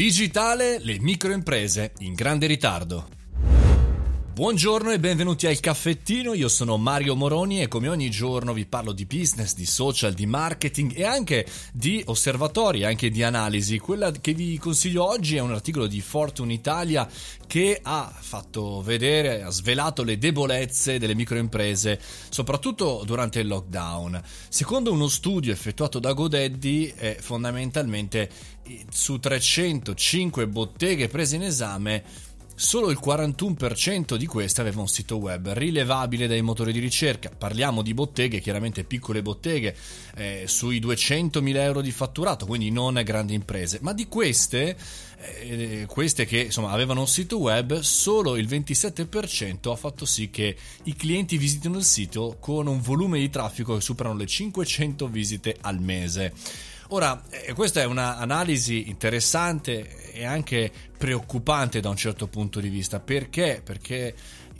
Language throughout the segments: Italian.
Digitale, le microimprese in grande ritardo. Buongiorno e benvenuti al caffettino, io sono Mario Moroni e come ogni giorno vi parlo di business, di social, di marketing e anche di osservatori, anche di analisi. Quella che vi consiglio oggi è un articolo di Fortune Italia che ha fatto vedere, ha svelato le debolezze delle microimprese, soprattutto durante il lockdown. Secondo uno studio effettuato da eh, fondamentalmente su 305 botteghe prese in esame Solo il 41% di queste aveva un sito web rilevabile dai motori di ricerca. Parliamo di botteghe, chiaramente piccole botteghe, eh, sui 200.000 euro di fatturato, quindi non grandi imprese. Ma di queste, eh, queste che insomma, avevano un sito web, solo il 27% ha fatto sì che i clienti visitino il sito con un volume di traffico che superano le 500 visite al mese. Ora, eh, questa è un'analisi interessante e anche preoccupante da un certo punto di vista. Perché? Perché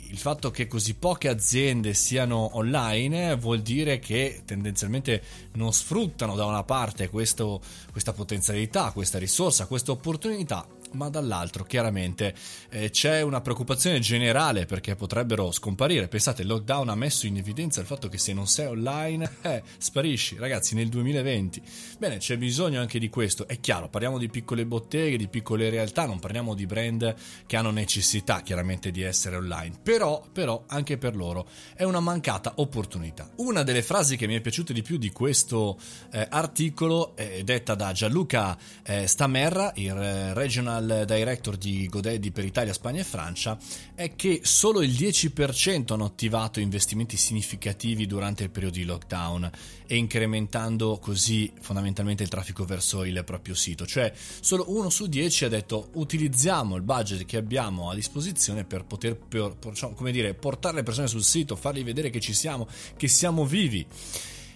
il fatto che così poche aziende siano online vuol dire che tendenzialmente non sfruttano da una parte questo, questa potenzialità, questa risorsa, questa opportunità ma dall'altro chiaramente eh, c'è una preoccupazione generale perché potrebbero scomparire. Pensate, il lockdown ha messo in evidenza il fatto che se non sei online, eh, sparisci, ragazzi, nel 2020. Bene, c'è bisogno anche di questo. È chiaro, parliamo di piccole botteghe, di piccole realtà, non parliamo di brand che hanno necessità chiaramente di essere online, però, però anche per loro è una mancata opportunità. Una delle frasi che mi è piaciuta di più di questo eh, articolo è detta da Gianluca eh, Stamerra, il eh, regional Regional Director di Godaddy per Italia, Spagna e Francia è che solo il 10% hanno attivato investimenti significativi durante il periodo di lockdown e incrementando così fondamentalmente il traffico verso il proprio sito. Cioè solo uno su 10 ha detto utilizziamo il budget che abbiamo a disposizione per poter per, per, come dire, portare le persone sul sito, fargli vedere che ci siamo, che siamo vivi.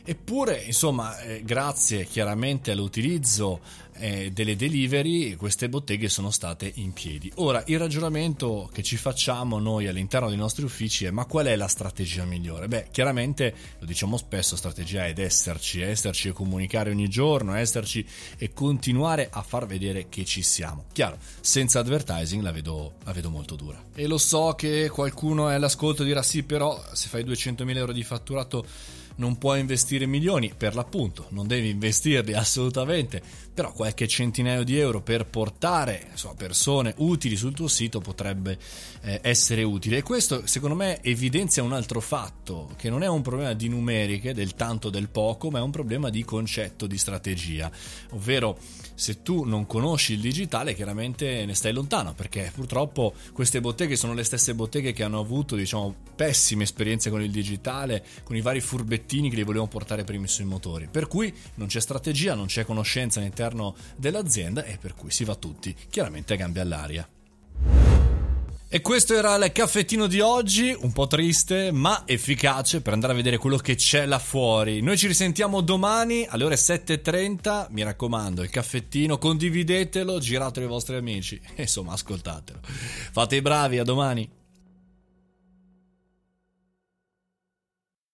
Eppure, insomma, eh, grazie chiaramente all'utilizzo eh, delle delivery, queste botteghe sono state in piedi. Ora, il ragionamento che ci facciamo noi all'interno dei nostri uffici è: ma qual è la strategia migliore? Beh, chiaramente lo diciamo spesso: strategia ed esserci, esserci e comunicare ogni giorno, esserci e continuare a far vedere che ci siamo. Chiaro, senza advertising la vedo, la vedo molto dura. E lo so che qualcuno è all'ascolto dirà: sì, però se fai 200.000 euro di fatturato non puoi investire milioni, per l'appunto, non devi investirli assolutamente, però qualche centinaio di euro per portare insomma, persone utili sul tuo sito potrebbe eh, essere utile. E questo secondo me evidenzia un altro fatto, che non è un problema di numeriche, del tanto del poco, ma è un problema di concetto, di strategia, ovvero se tu non conosci il digitale chiaramente ne stai lontano, perché purtroppo queste botteghe sono le stesse botteghe che hanno avuto diciamo pessime esperienze con il digitale, con i vari furbetti bollettini che li volevano portare primi sui motori. Per cui non c'è strategia, non c'è conoscenza all'interno dell'azienda e per cui si va tutti chiaramente a gambe all'aria. E questo era il caffettino di oggi, un po' triste ma efficace per andare a vedere quello che c'è là fuori. Noi ci risentiamo domani alle ore 7.30, mi raccomando, il caffettino, condividetelo, giratelo ai vostri amici insomma ascoltatelo. Fate i bravi, a domani.